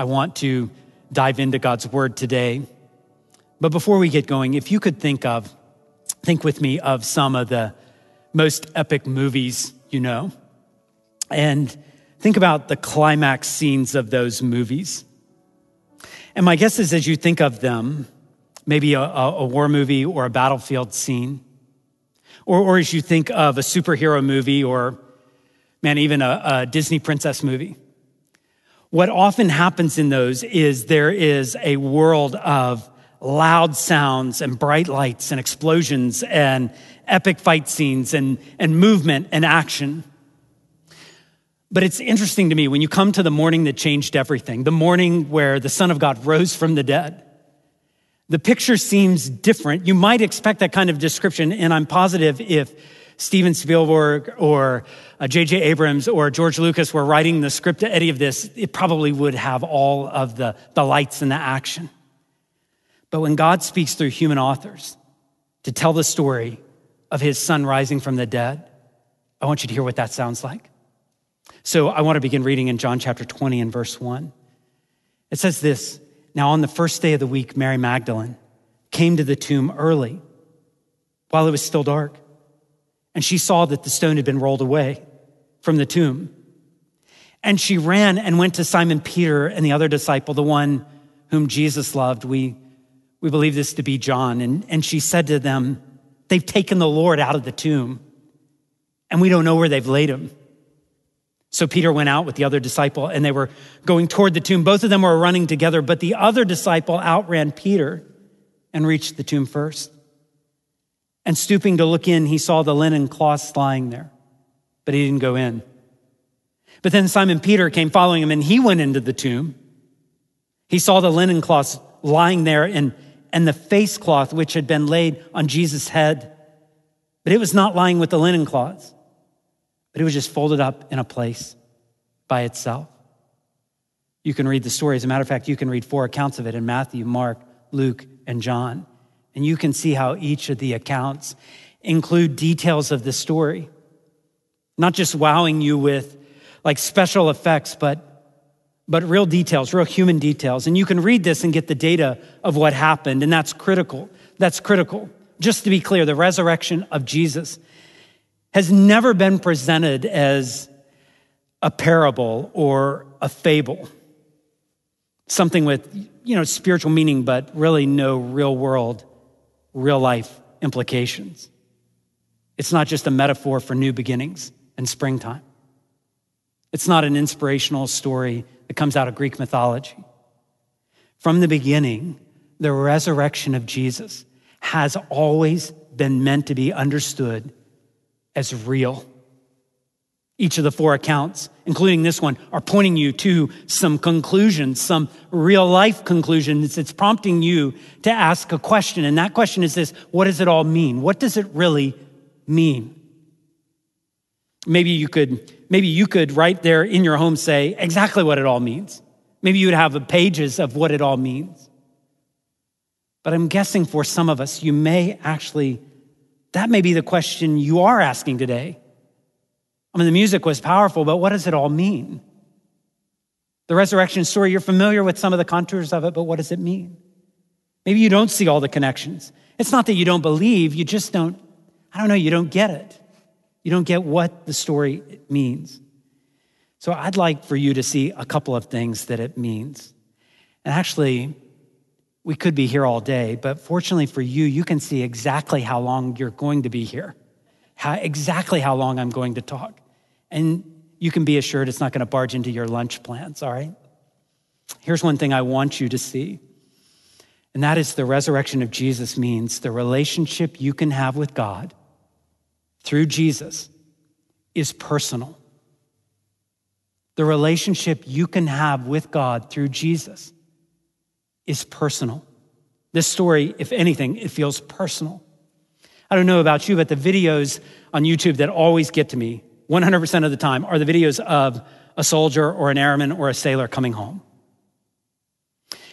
I want to dive into God's word today. But before we get going, if you could think of, think with me of some of the most epic movies you know, and think about the climax scenes of those movies. And my guess is as you think of them, maybe a, a war movie or a battlefield scene, or, or as you think of a superhero movie or, man, even a, a Disney princess movie. What often happens in those is there is a world of loud sounds and bright lights and explosions and epic fight scenes and, and movement and action. But it's interesting to me when you come to the morning that changed everything, the morning where the Son of God rose from the dead. The picture seems different. You might expect that kind of description, and I'm positive if Steven Spielberg or J.J. Uh, Abrams or George Lucas were writing the script to any of this, it probably would have all of the, the lights and the action. But when God speaks through human authors to tell the story of his son rising from the dead, I want you to hear what that sounds like. So I want to begin reading in John chapter 20 and verse 1. It says this Now, on the first day of the week, Mary Magdalene came to the tomb early while it was still dark, and she saw that the stone had been rolled away from the tomb. And she ran and went to Simon Peter and the other disciple, the one whom Jesus loved. We, we believe this to be John. And, and she said to them, They've taken the Lord out of the tomb, and we don't know where they've laid him. So Peter went out with the other disciple and they were going toward the tomb. Both of them were running together, but the other disciple outran Peter and reached the tomb first. And stooping to look in, he saw the linen cloths lying there, but he didn't go in. But then Simon Peter came following him and he went into the tomb. He saw the linen cloths lying there and, and the face cloth which had been laid on Jesus' head, but it was not lying with the linen cloths but it was just folded up in a place by itself. You can read the story. As a matter of fact, you can read four accounts of it in Matthew, Mark, Luke, and John. And you can see how each of the accounts include details of the story, not just wowing you with like special effects, but but real details, real human details. And you can read this and get the data of what happened, and that's critical. That's critical. Just to be clear, the resurrection of Jesus has never been presented as a parable or a fable, something with, you know, spiritual meaning, but really no real world, real life implications. It's not just a metaphor for new beginnings and springtime. It's not an inspirational story that comes out of Greek mythology. From the beginning, the resurrection of Jesus has always been meant to be understood as real. Each of the four accounts, including this one, are pointing you to some conclusions, some real life conclusions. It's prompting you to ask a question. And that question is this What does it all mean? What does it really mean? Maybe you could, maybe you could right there in your home say exactly what it all means. Maybe you would have pages of what it all means. But I'm guessing for some of us, you may actually that may be the question you are asking today. I mean, the music was powerful, but what does it all mean? The resurrection story, you're familiar with some of the contours of it, but what does it mean? Maybe you don't see all the connections. It's not that you don't believe, you just don't, I don't know, you don't get it. You don't get what the story means. So I'd like for you to see a couple of things that it means. And actually, we could be here all day, but fortunately for you, you can see exactly how long you're going to be here, how, exactly how long I'm going to talk. And you can be assured it's not going to barge into your lunch plans, all right? Here's one thing I want you to see, and that is the resurrection of Jesus means the relationship you can have with God through Jesus is personal. The relationship you can have with God through Jesus is personal. This story, if anything, it feels personal. I don't know about you, but the videos on YouTube that always get to me 100% of the time are the videos of a soldier or an airman or a sailor coming home.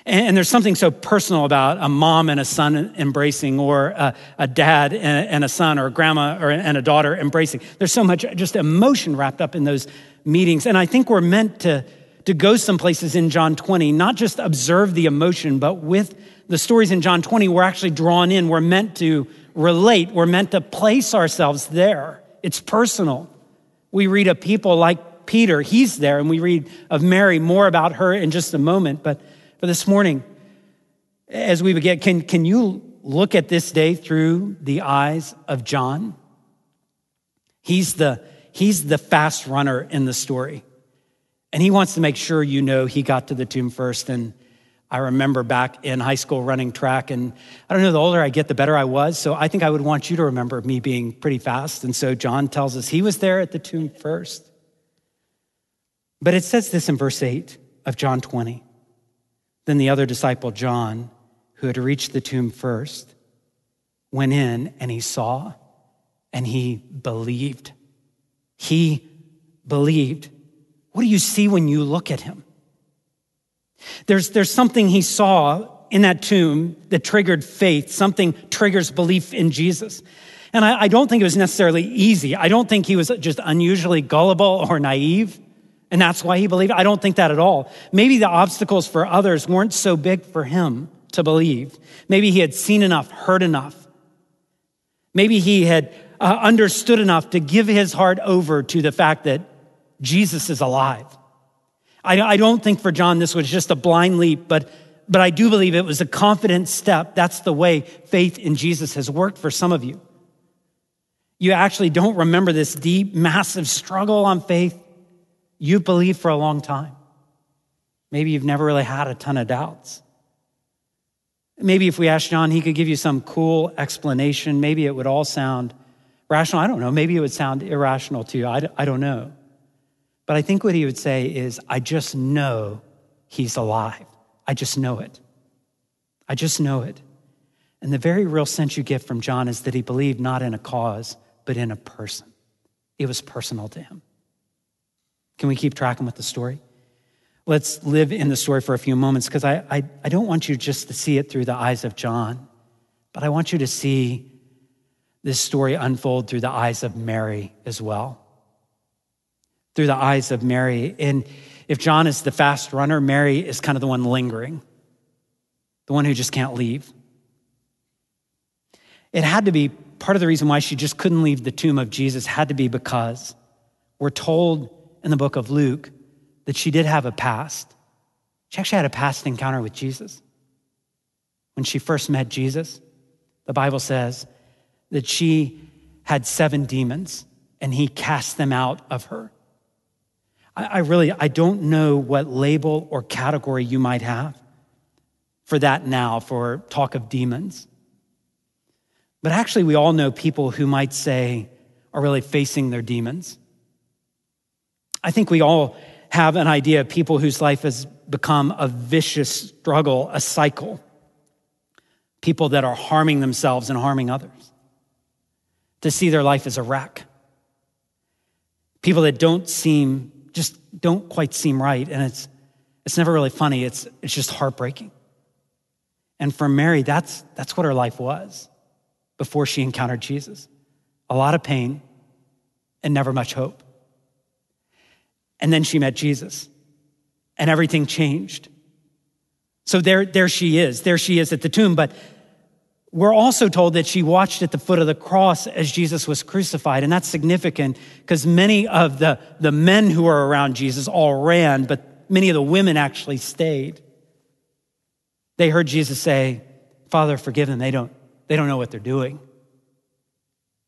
And, there's something so personal about a mom and a son embracing, or a, a dad and a son, or a grandma or, and a daughter embracing. There's so much just emotion wrapped up in those meetings. And I think we're meant to to go some places in John 20, not just observe the emotion, but with the stories in John 20, we're actually drawn in. We're meant to relate. We're meant to place ourselves there. It's personal. We read of people like Peter, he's there, and we read of Mary, more about her in just a moment. But for this morning, as we begin, can, can you look at this day through the eyes of John? He's the, he's the fast runner in the story. And he wants to make sure you know he got to the tomb first. And I remember back in high school running track, and I don't know, the older I get, the better I was. So I think I would want you to remember me being pretty fast. And so John tells us he was there at the tomb first. But it says this in verse 8 of John 20. Then the other disciple, John, who had reached the tomb first, went in and he saw and he believed. He believed. What do you see when you look at him? There's, there's something he saw in that tomb that triggered faith, something triggers belief in Jesus. And I, I, don't think it was necessarily easy. I don't think he was just unusually gullible or naive, and that's why he believed. I don't think that at all. Maybe the obstacles for others weren't so big for him to believe. Maybe he had seen enough, heard enough. Maybe he had uh, understood enough to give his heart over to the fact that Jesus is alive. I, I don't think for John this was just a blind leap, but, but I do believe it was a confident step. That's the way faith in Jesus has worked for some of you. You actually don't remember this deep, massive struggle on faith. You believed for a long time. Maybe you've never really had a ton of doubts. Maybe if we asked John, he could give you some cool explanation. Maybe it would all sound rational. I don't know. Maybe it would sound irrational to you. I, I don't know. But I think what he would say is, I just know he's alive. I just know it. I just know it. And the very real sense you get from John is that he believed not in a cause, but in a person. It was personal to him. Can we keep tracking with the story? Let's live in the story for a few moments because I, I, I don't want you just to see it through the eyes of John, but I want you to see this story unfold through the eyes of Mary as well through the eyes of Mary. And if John is the fast runner, Mary is kind of the one lingering, the one who just can't leave. It had to be part of the reason why she just couldn't leave the tomb of Jesus, had to be because we're told in the book of Luke that she did have a past. She actually had a past encounter with Jesus. When she first met Jesus, the Bible says that she had seven demons and he cast them out of her. I, I really, I don't know what label or category you might have for that now, for talk of demons. But actually, we all know people who might say are really facing their demons. I think we all have an idea of people whose life has become a vicious struggle, a cycle. People that are harming themselves and harming others. To see their life as a wreck. People that don't seem just don't quite seem right. And it's, it's never really funny, it's, it's just heartbreaking. And for Mary, that's, that's what her life was before she encountered Jesus a lot of pain and never much hope. And then she met Jesus, and everything changed. So there, there she is. There she is at the tomb. But we're also told that she watched at the foot of the cross as Jesus was crucified. And that's significant because many of the, the men who were around Jesus all ran, but many of the women actually stayed. They heard Jesus say, Father, forgive them. They don't, they don't know what they're doing.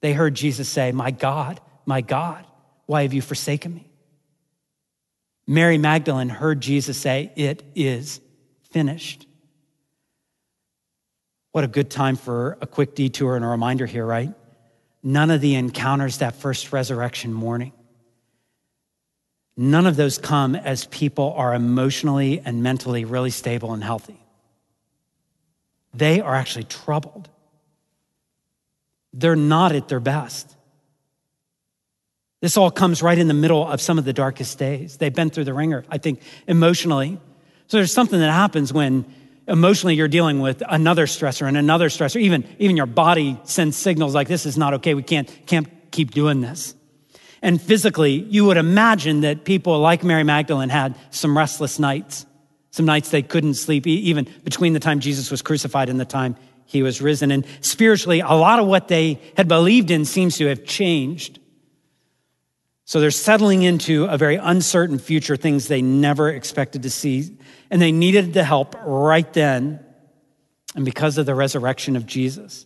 They heard Jesus say, My God, my God, why have you forsaken me? Mary Magdalene heard Jesus say, It is finished. What a good time for a quick detour and a reminder here, right? None of the encounters that first resurrection morning, none of those come as people are emotionally and mentally really stable and healthy. They are actually troubled. They're not at their best. This all comes right in the middle of some of the darkest days. They've been through the wringer, I think, emotionally. So there's something that happens when emotionally you're dealing with another stressor and another stressor. Even, even your body sends signals like this is not okay. We can't, can't keep doing this. And physically, you would imagine that people like Mary Magdalene had some restless nights, some nights they couldn't sleep, even between the time Jesus was crucified and the time he was risen. And spiritually, a lot of what they had believed in seems to have changed. So they're settling into a very uncertain future, things they never expected to see. And they needed the help right then. And because of the resurrection of Jesus,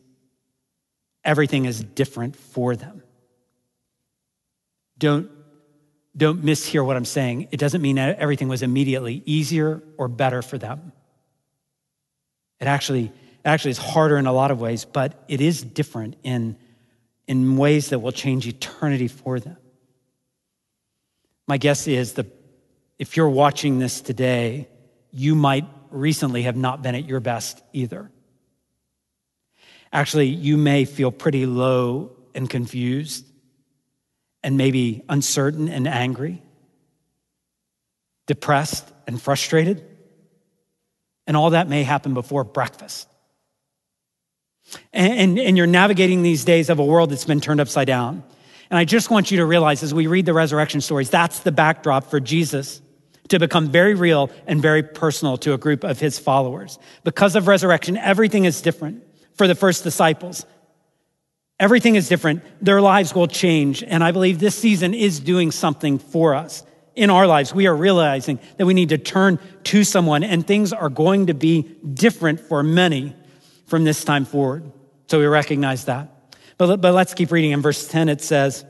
everything is different for them. Don't, don't mishear what I'm saying. It doesn't mean that everything was immediately easier or better for them. It actually, actually is harder in a lot of ways, but it is different in, in ways that will change eternity for them. My guess is that if you're watching this today, you might recently have not been at your best either. Actually, you may feel pretty low and confused and maybe uncertain and angry, depressed and frustrated. And all that may happen before breakfast. And, and, and, you're navigating these days of a world that's been turned upside down. And I just want you to realize as we read the resurrection stories, that's the backdrop for Jesus to become very real and very personal to a group of his followers. Because of resurrection, everything is different for the first disciples. Everything is different. Their lives will change. And I believe this season is doing something for us in our lives. We are realizing that we need to turn to someone and things are going to be different for many from this time forward. So we recognize that. But, but let's keep reading. In verse 10, it says,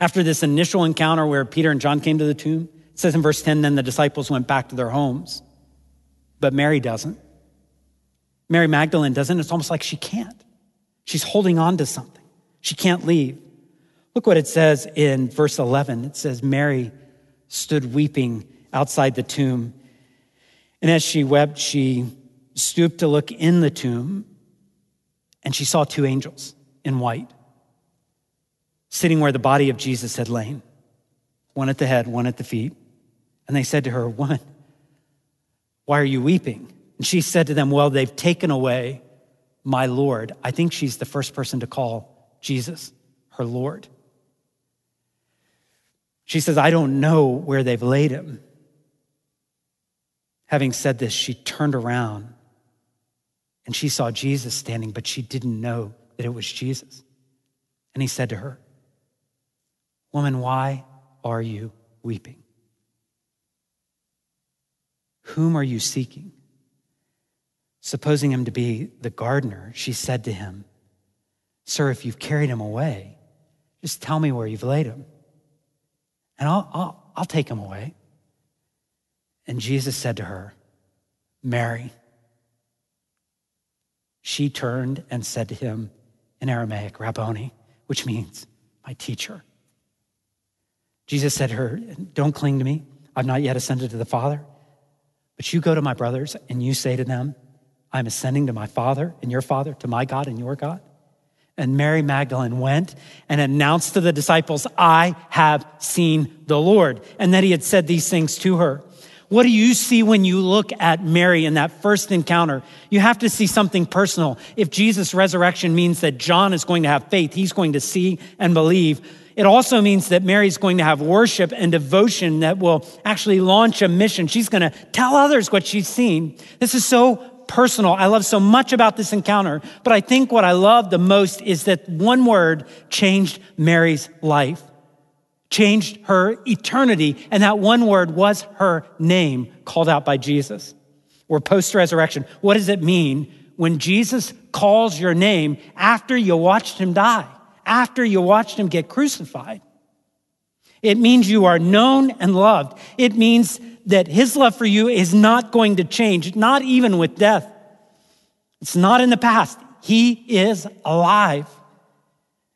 after this initial encounter where Peter and John came to the tomb, it says in verse 10, then the disciples went back to their homes. But Mary doesn't. Mary Magdalene doesn't. It's almost like she can't. She's holding on to something. She can't leave. Look what it says in verse 11. It says, Mary stood weeping outside the tomb. And as she wept, she stooped to look in the tomb, and she saw two angels in white sitting where the body of Jesus had lain, one at the head, one at the feet. And they said to her, Woman, why are you weeping? And she said to them, Well, they've taken away my Lord. I think she's the first person to call Jesus her Lord. She says, I don't know where they've laid him. Having said this, she turned around and she saw Jesus standing, but she didn't know that it was Jesus. And he said to her, Woman, why are you weeping? Whom are you seeking? Supposing him to be the gardener, she said to him, Sir, if you've carried him away, just tell me where you've laid him, and I'll, I'll, I'll take him away. And Jesus said to her, Mary. She turned and said to him in Aramaic, Rabboni, which means my teacher. Jesus said to her, Don't cling to me. I've not yet ascended to the Father. But you go to my brothers and you say to them, I'm ascending to my Father and your Father, to my God and your God. And Mary Magdalene went and announced to the disciples, I have seen the Lord, and that he had said these things to her. What do you see when you look at Mary in that first encounter? You have to see something personal. If Jesus' resurrection means that John is going to have faith, he's going to see and believe. It also means that Mary's going to have worship and devotion that will actually launch a mission. She's going to tell others what she's seen. This is so personal. I love so much about this encounter, but I think what I love the most is that one word changed Mary's life, changed her eternity, and that one word was her name called out by Jesus or post resurrection. What does it mean when Jesus calls your name after you watched him die, after you watched him get crucified? It means you are known and loved. It means that his love for you is not going to change, not even with death. It's not in the past. He is alive.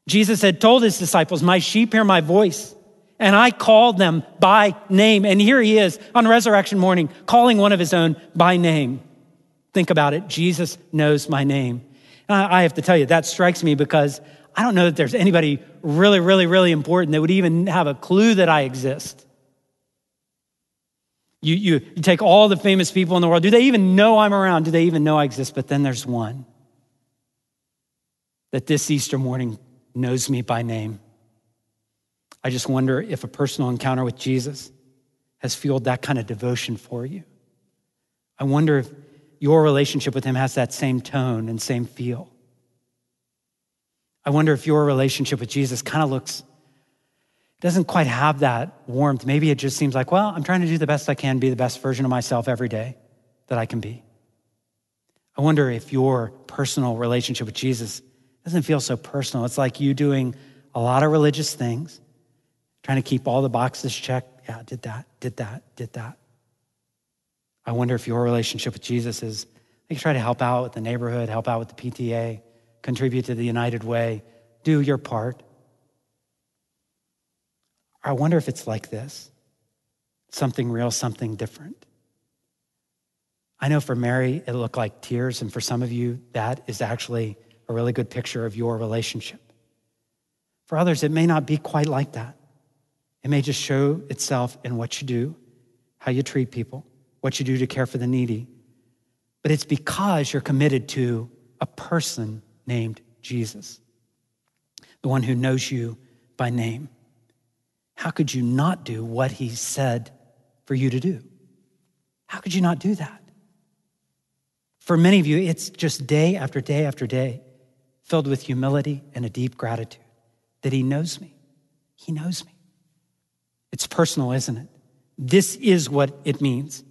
Jesus had told his disciples, My sheep hear my voice, and I called them by name. And here he is on resurrection morning, calling one of his own by name. Think about it. Jesus knows my name. And I have to tell you, that strikes me because I don't know that there's anybody really, really, really important that would even have a clue that I exist. You, you, you take all the famous people in the world. Do they even know I'm around? Do they even know I exist? But then there's one that this Easter morning knows me by name. I just wonder if a personal encounter with Jesus has fueled that kind of devotion for you. I wonder if your relationship with him has that same tone and same feel. I wonder if your relationship with Jesus kind of looks, doesn't quite have that warmth. Maybe it just seems like, well, I'm trying to do the best I can, be the best version of myself every day that I can be. I wonder if your personal relationship with Jesus doesn't feel so personal. It's like you doing a lot of religious things, trying to keep all the boxes checked. Yeah, did that, did that, did that. I wonder if your relationship with Jesus is you try to help out with the neighborhood, help out with the PTA, contribute to the United Way, do your part. I wonder if it's like this something real, something different. I know for Mary, it looked like tears, and for some of you, that is actually a really good picture of your relationship. For others, it may not be quite like that. It may just show itself in what you do, how you treat people, what you do to care for the needy. But it's because you're committed to a person named Jesus, the one who knows you by name. How could you not do what he said for you to do? How could you not do that? For many of you, it's just day after day after day, filled with humility and a deep gratitude that he knows me. He knows me. It's personal, isn't it? This is what it means.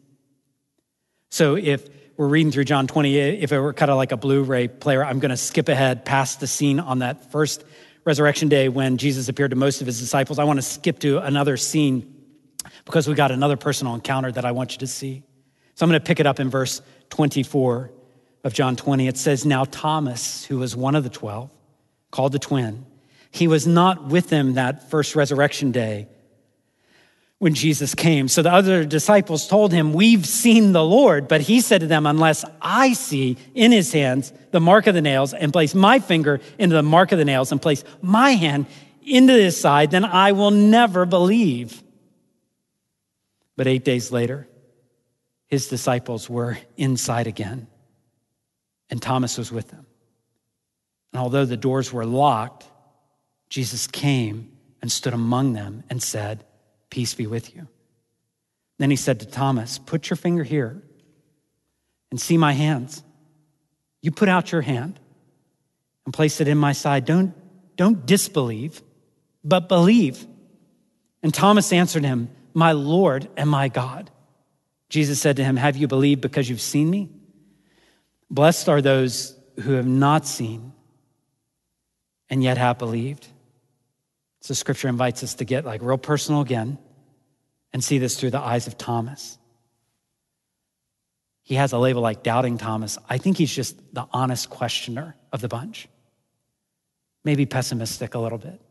So if we're reading through John 20, if it were kind of like a Blu ray player, I'm going to skip ahead past the scene on that first resurrection day when Jesus appeared to most of his disciples. I want to skip to another scene because we got another personal encounter that I want you to see. So I'm going to pick it up in verse 24 of John 20. It says, Now Thomas, who was one of the 12, called the twin, he was not with them that first resurrection day when Jesus came. So the other disciples told him, We've seen the Lord. But he said to them, Unless I see in his hands the mark of the nails and place my finger into the mark of the nails and place my hand into his side, then I will never believe. But eight days later, his disciples were inside again, and Thomas was with them. And although the doors were locked, Jesus came and stood among them and said, Peace be with you. Then he said to Thomas, Put your finger here and see my hands. You put out your hand and place it in my side. Don't, don't disbelieve, but believe. And Thomas answered him, My Lord and my God. Jesus said to him, Have you believed because you've seen me? Blessed are those who have not seen and yet have believed. So scripture invites us to get like real personal again and see this through the eyes of Thomas. He has a label like doubting Thomas. I think he's just the honest questioner of the bunch. Maybe pessimistic a little bit.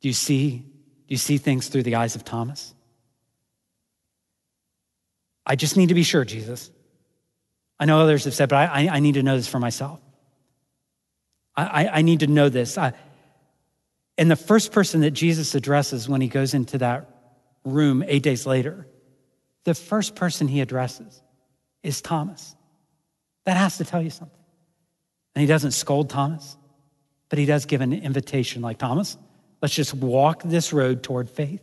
Do you see do you see things through the eyes of Thomas? I just need to be sure, Jesus. I know others have said, but I, I, need to know this for myself. I, I, I need to know this. I, and the first person that Jesus addresses when he goes into that room eight days later, the first person he addresses is Thomas. That has to tell you something. And he doesn't scold Thomas, but he does give an invitation like, Thomas, let's just walk this road toward faith.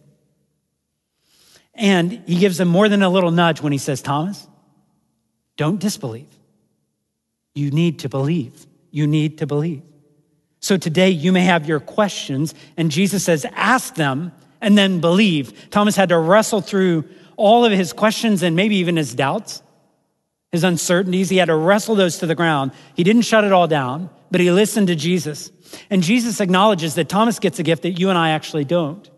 And he gives him more than a little nudge when he says, Thomas, don't disbelieve. You need to believe. You need to believe. So today you may have your questions, and Jesus says, ask them and then believe. Thomas had to wrestle through all of his questions and maybe even his doubts, his uncertainties. He had to wrestle those to the ground. He didn't shut it all down, but he listened to Jesus. And Jesus acknowledges that Thomas gets a gift that you and I actually don't.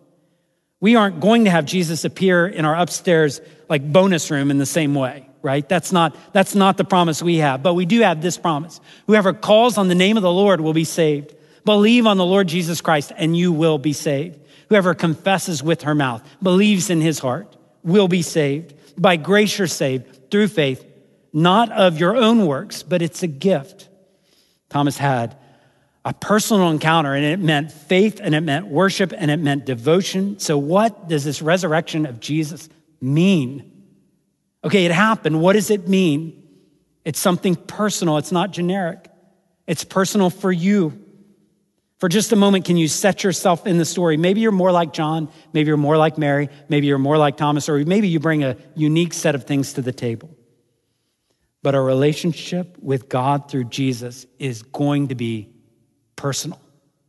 We aren't going to have Jesus appear in our upstairs like bonus room in the same way right? That's not, that's not the promise we have, but we do have this promise. Whoever calls on the name of the Lord will be saved. Believe on the Lord Jesus Christ and you will be saved. Whoever confesses with her mouth, believes in his heart, will be saved. By grace you're saved through faith, not of your own works, but it's a gift. Thomas had a personal encounter and it meant faith and it meant worship and it meant devotion. So what does this resurrection of Jesus mean? Okay, it happened. What does it mean? It's something personal, it's not generic. It's personal for you. For just a moment, can you set yourself in the story? Maybe you're more like John, maybe you're more like Mary, maybe you're more like Thomas, or maybe you bring a unique set of things to the table. But our relationship with God through Jesus is going to be personal.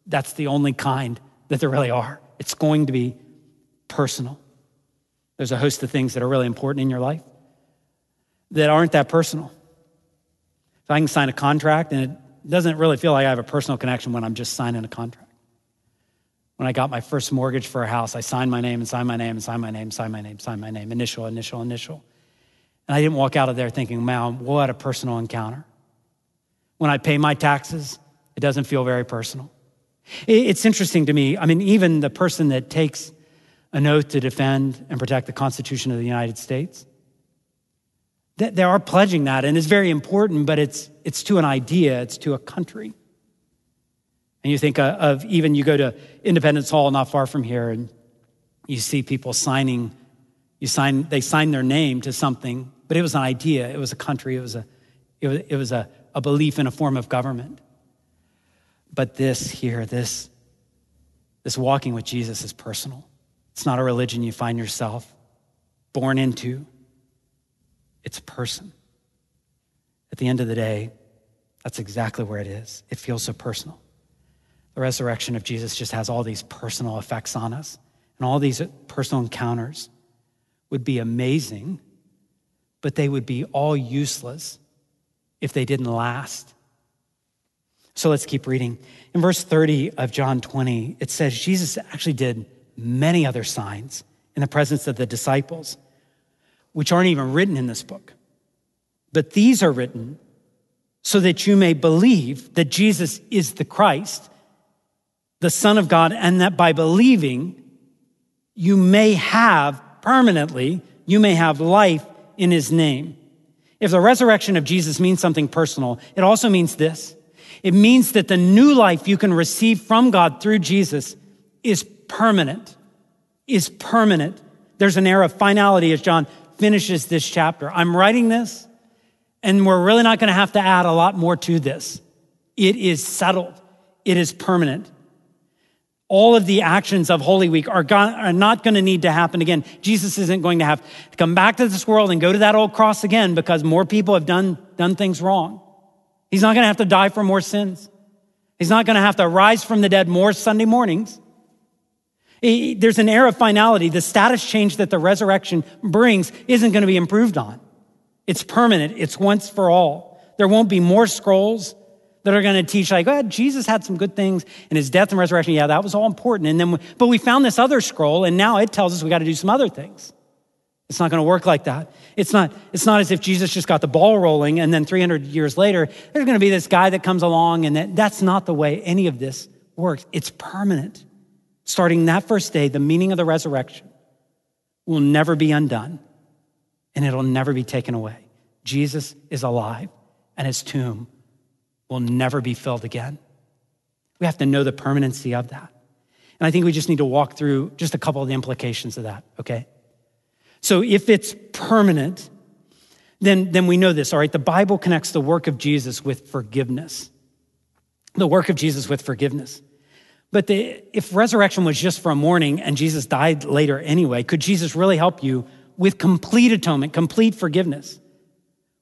That's the only kind that there really are. It's going to be personal. There's a host of things that are really important in your life that aren't that personal. If I can sign a contract and it doesn't really feel like I have a personal connection when I'm just signing a contract. When I got my first mortgage for a house, I signed my name and signed my name and signed my name, signed my name, signed my name, initial, initial, initial. And I didn't walk out of there thinking, man, what a personal encounter. When I pay my taxes, it doesn't feel very personal. It's interesting to me. I mean, even the person that takes an oath to defend and protect the Constitution of the United States, they are pledging that, and it's very important, but it's, it's to an idea, it's to a country. And you think uh, of even you go to Independence Hall not far from here, and you see people signing, you sign, they sign their name to something, but it was an idea, it was a country, it was a, it was, it was a, a belief in a form of government. But this here, this, this walking with Jesus is personal. It's not a religion you find yourself born into. It's a person. At the end of the day, that's exactly where it is. It feels so personal. The resurrection of Jesus just has all these personal effects on us, and all these personal encounters would be amazing, but they would be all useless if they didn't last. So let's keep reading. In verse 30 of John 20, it says Jesus actually did many other signs in the presence of the disciples, which aren't even written in this book. But these are written so that you may believe that Jesus is the Christ, the Son of God, and that by believing, you may have permanently, you may have life in his name. If the resurrection of Jesus means something personal, it also means this. It means that the new life you can receive from God through Jesus is permanent, is permanent. There's an air of finality as John finishes this chapter. I'm writing this, and we're really not going to have to add a lot more to this. It is settled, it is permanent. All of the actions of Holy Week are, are not going to need to happen again. Jesus isn't going to have to come back to this world and go to that old cross again because more people have done, done things wrong. He's not going to have to die for more sins. He's not going to have to rise from the dead more Sunday mornings. There's an air of finality. The status change that the resurrection brings isn't going to be improved on. It's permanent. It's once for all. There won't be more scrolls that are going to teach like, oh, Jesus had some good things in his death and resurrection. Yeah, that was all important. And then, but we found this other scroll and now it tells us we got to do some other things. It's not going to work like that. It's not, it's not as if Jesus just got the ball rolling and then 300 years later, there's going to be this guy that comes along and that, that's not the way any of this works. It's permanent. Starting that first day, the meaning of the resurrection will never be undone and it'll never be taken away. Jesus is alive and his tomb will never be filled again. We have to know the permanency of that. And I think we just need to walk through just a couple of the implications of that, okay? So if it's permanent, then, then we know this, all right? The Bible connects the work of Jesus with forgiveness. The work of Jesus with forgiveness. But the, if resurrection was just for a morning and Jesus died later anyway, could Jesus really help you with complete atonement, complete forgiveness?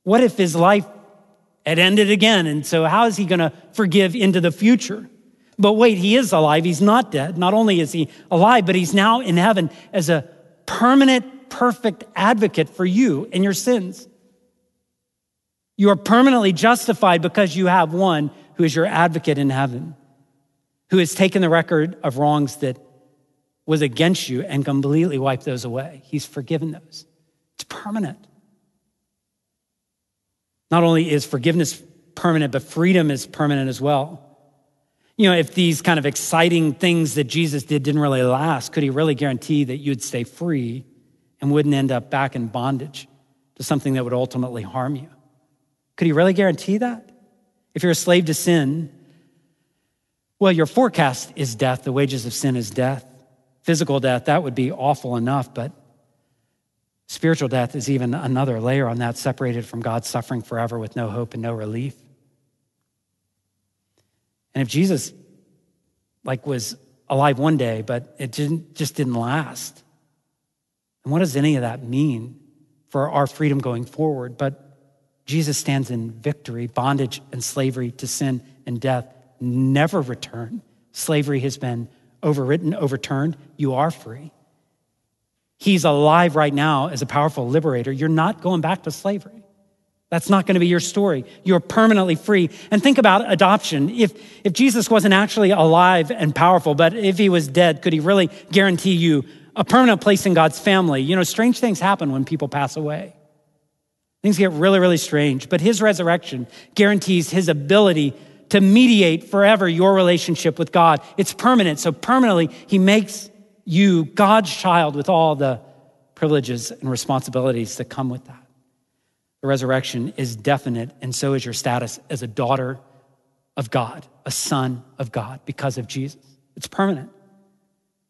What if his life had ended again? And so, how is he going to forgive into the future? But wait, he is alive. He's not dead. Not only is he alive, but he's now in heaven as a permanent perfect advocate for you and your sins. You are permanently justified because you have one who is your advocate in heaven, who has taken the record of wrongs that was against you and completely wiped those away. He's forgiven those. It's permanent. Not only is forgiveness permanent, but freedom is permanent as well. You know, if these kind of exciting things that Jesus did didn't really last, could he really guarantee that you'd stay free and wouldn't end up back in bondage to something that would ultimately harm you. Could he really guarantee that? If you're a slave to sin, well, your forecast is death. The wages of sin is death. Physical death, that would be awful enough, but spiritual death is even another layer on that, separated from God, suffering forever with no hope and no relief. And if Jesus like was alive one day, but it didn't, just didn't last. And what does any of that mean for our freedom going forward? But Jesus stands in victory. Bondage and slavery to sin and death never return. Slavery has been overwritten, overturned. You are free. He's alive right now as a powerful liberator. You're not going back to slavery. That's not going to be your story. You're permanently free. And think about adoption. If, if Jesus wasn't actually alive and powerful, but if he was dead, could he really guarantee you a permanent place in God's family? You know, strange things happen when people pass away. Things get really, really strange. But his resurrection guarantees his ability to mediate forever your relationship with God. It's permanent. So permanently, he makes you God's child with all the privileges and responsibilities that come with that. The resurrection is definite, and so is your status as a daughter of God, a son of God, because of Jesus. It's permanent.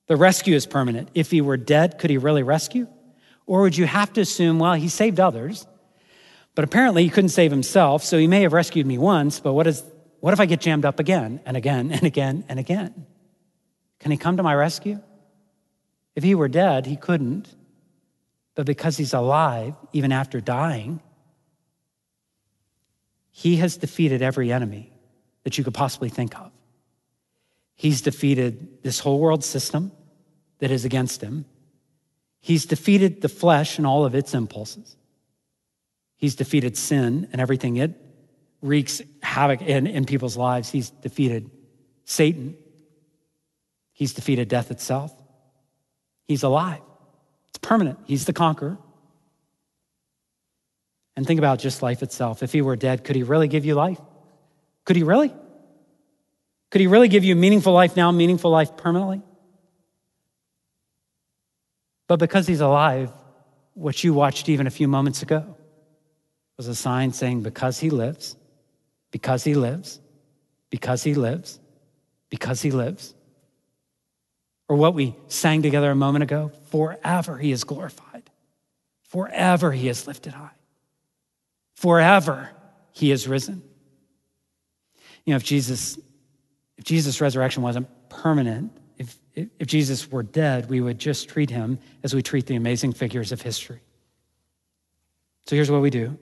The rescue is permanent. If he were dead, could he really rescue? Or would you have to assume, well, he saved others, but apparently he couldn't save himself, so he may have rescued me once, but what, is, what if I get jammed up again and again and again and again? Can he come to my rescue? If he were dead, he couldn't. But because he's alive, even after dying, he has defeated every enemy that you could possibly think of. He's defeated this whole world system that is against him. He's defeated the flesh and all of its impulses. He's defeated sin and everything it wreaks havoc in, in people's lives. He's defeated Satan. He's defeated death itself. He's alive. It's permanent. He's the conqueror. And think about just life itself. If he were dead, could he really give you life? Could he really? Could he really give you meaningful life now, meaningful life permanently? But because he's alive, what you watched even a few moments ago was a sign saying, because he lives, because he lives, because he lives, because he lives. Or what we sang together a moment ago, forever he is glorified, forever he is lifted high. Forever he is risen. You know, if Jesus, if Jesus' resurrection wasn't permanent, if, if Jesus were dead, we would just treat him as we treat the amazing figures of history. So here's what we do.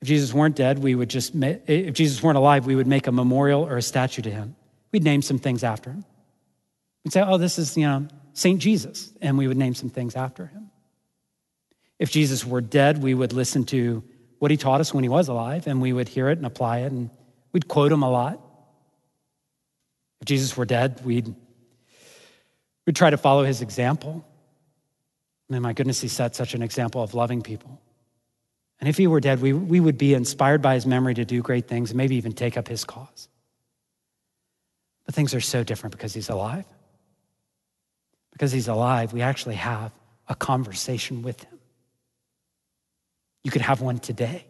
If Jesus weren't dead, we would just, if Jesus weren't alive, we would make a memorial or a statue to him. We'd name some things after him. We'd say, oh, this is, you know, St. Jesus, and we would name some things after him. If Jesus were dead, we would listen to what he taught us when he was alive, and we would hear it and apply it, and we'd quote him a lot. If Jesus were dead, we'd, we'd try to follow his example. Mean, my goodness, he set such an example of loving people. And if he were dead, we, we would be inspired by his memory to do great things maybe even take up his cause. But things are so different because he's alive. Because he's alive, we actually have a conversation with him. You could have one today.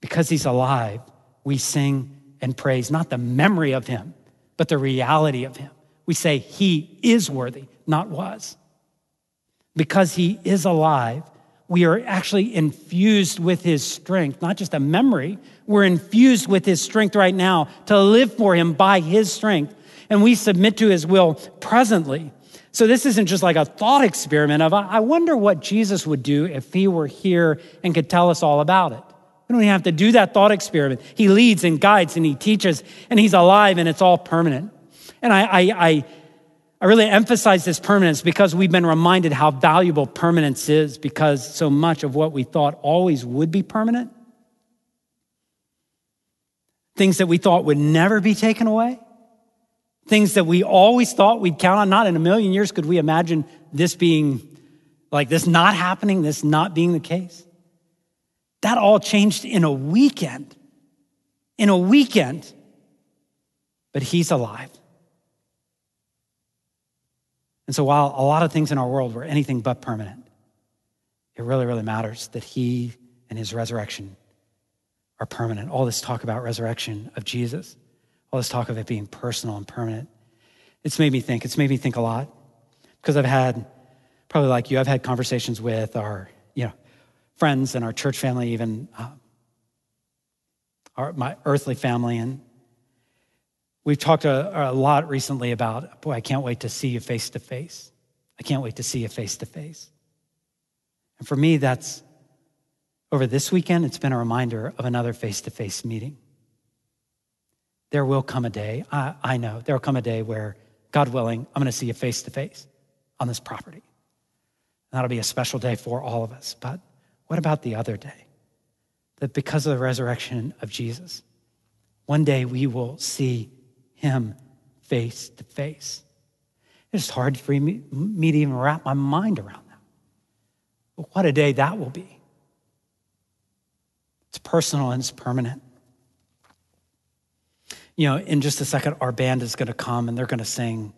Because he's alive, we sing and praise not the memory of him, but the reality of him. We say he is worthy, not was. Because he is alive, we are actually infused with his strength, not just a memory. We're infused with his strength right now to live for him by his strength. And we submit to his will presently. So this isn't just like a thought experiment of, I wonder what Jesus would do if he were here and could tell us all about it. We don't even have to do that thought experiment. He leads and guides and he teaches and he's alive and it's all permanent. And I, I, I, I really emphasize this permanence because we've been reminded how valuable permanence is because so much of what we thought always would be permanent, things that we thought would never be taken away, Things that we always thought we'd count on. Not in a million years could we imagine this being like this not happening, this not being the case. That all changed in a weekend. In a weekend. But he's alive. And so while a lot of things in our world were anything but permanent, it really, really matters that he and his resurrection are permanent. All this talk about resurrection of Jesus all this talk of it being personal and permanent. It's made me think. It's made me think a lot because I've had, probably like you, I've had conversations with our, you know, friends and our church family, even uh, our, my earthly family, and We've talked a, a lot recently about, boy, I can't wait to see you face to face. I can't wait to see you face to face. And for me, that's over this weekend, it's been a reminder of another face to face meeting. There will come a day, I, I know, there will come a day where, God willing, I'm going to see you face to face on this property. And That'll be a special day for all of us. But what about the other day? That because of the resurrection of Jesus, one day we will see him face to face. It's hard for me, me to even wrap my mind around that. But what a day that will be. It's personal and it's permanent. You know, in just a second, our band is going to come and they're going to sing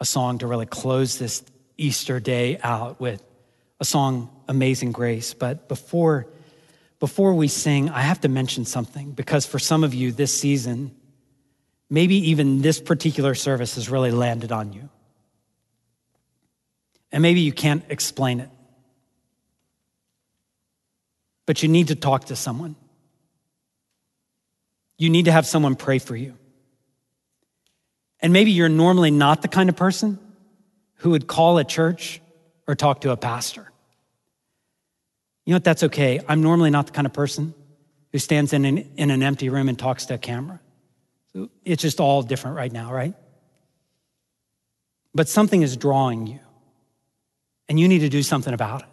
a song to really close this Easter day out with a song, Amazing Grace. But before, before we sing, I have to mention something because for some of you this season, maybe even this particular service has really landed on you. And maybe you can't explain it. But you need to talk to someone. You need to have someone pray for you. And maybe you're normally not the kind of person who would call a church or talk to a pastor. You know what? That's okay. I'm normally not the kind of person who stands in an, in an empty room and talks to a camera. It's just all different right now, right? But something is drawing you, and you need to do something about it.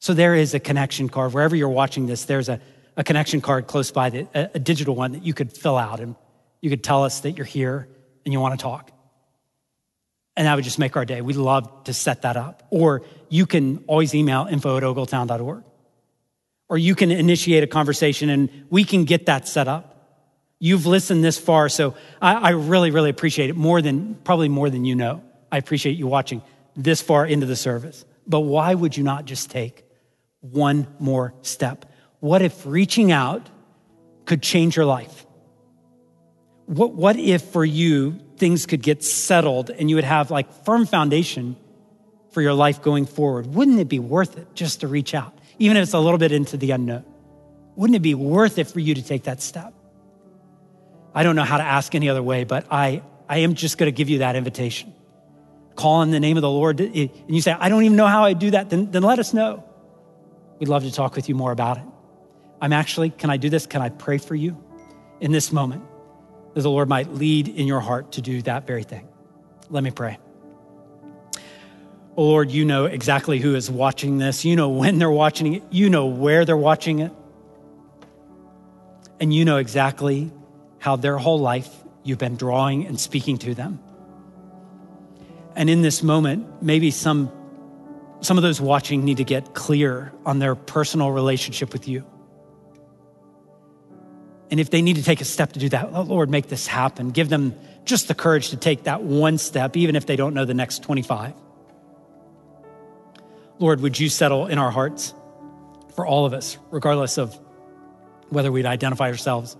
So there is a connection card. Wherever you're watching this, there's a, a connection card close by, a, a digital one that you could fill out, and you could tell us that you're here and you want to talk. And that would just make our day. We'd love to set that up. Or you can always email info at ogletown.org. Or you can initiate a conversation and we can get that set up. You've listened this far, so I, I really, really appreciate it more than, probably more than you know. I appreciate you watching this far into the service. But why would you not just take one more step? What if reaching out could change your life? What, what if for you things could get settled and you would have like firm foundation for your life going forward, wouldn't it be worth it just to reach out, even if it's a little bit into the unknown? Wouldn't it be worth it for you to take that step? I don't know how to ask any other way, but I, I am just going to give you that invitation. Call in the name of the Lord, and you say, I don't even know how I do that, then, then let us know. We'd love to talk with you more about it. I'm actually, can I do this? Can I pray for you in this moment? that the Lord might lead in your heart to do that very thing. Let me pray. Oh Lord, you know exactly who is watching this. You know when they're watching it. You know where they're watching it. And you know exactly how their whole life you've been drawing and speaking to them. And in this moment, maybe some, some of those watching need to get clear on their personal relationship with you. And if they need to take a step to do that, oh, Lord, make this happen. Give them just the courage to take that one step, even if they don't know the next 25. Lord, would you settle in our hearts for all of us, regardless of whether we'd identify ourselves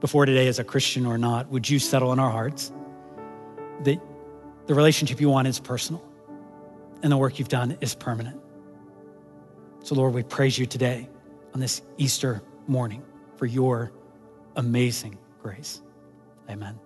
before today as a Christian or not? Would you settle in our hearts that the relationship you want is personal and the work you've done is permanent? So, Lord, we praise you today on this Easter morning for your amazing grace. Amen.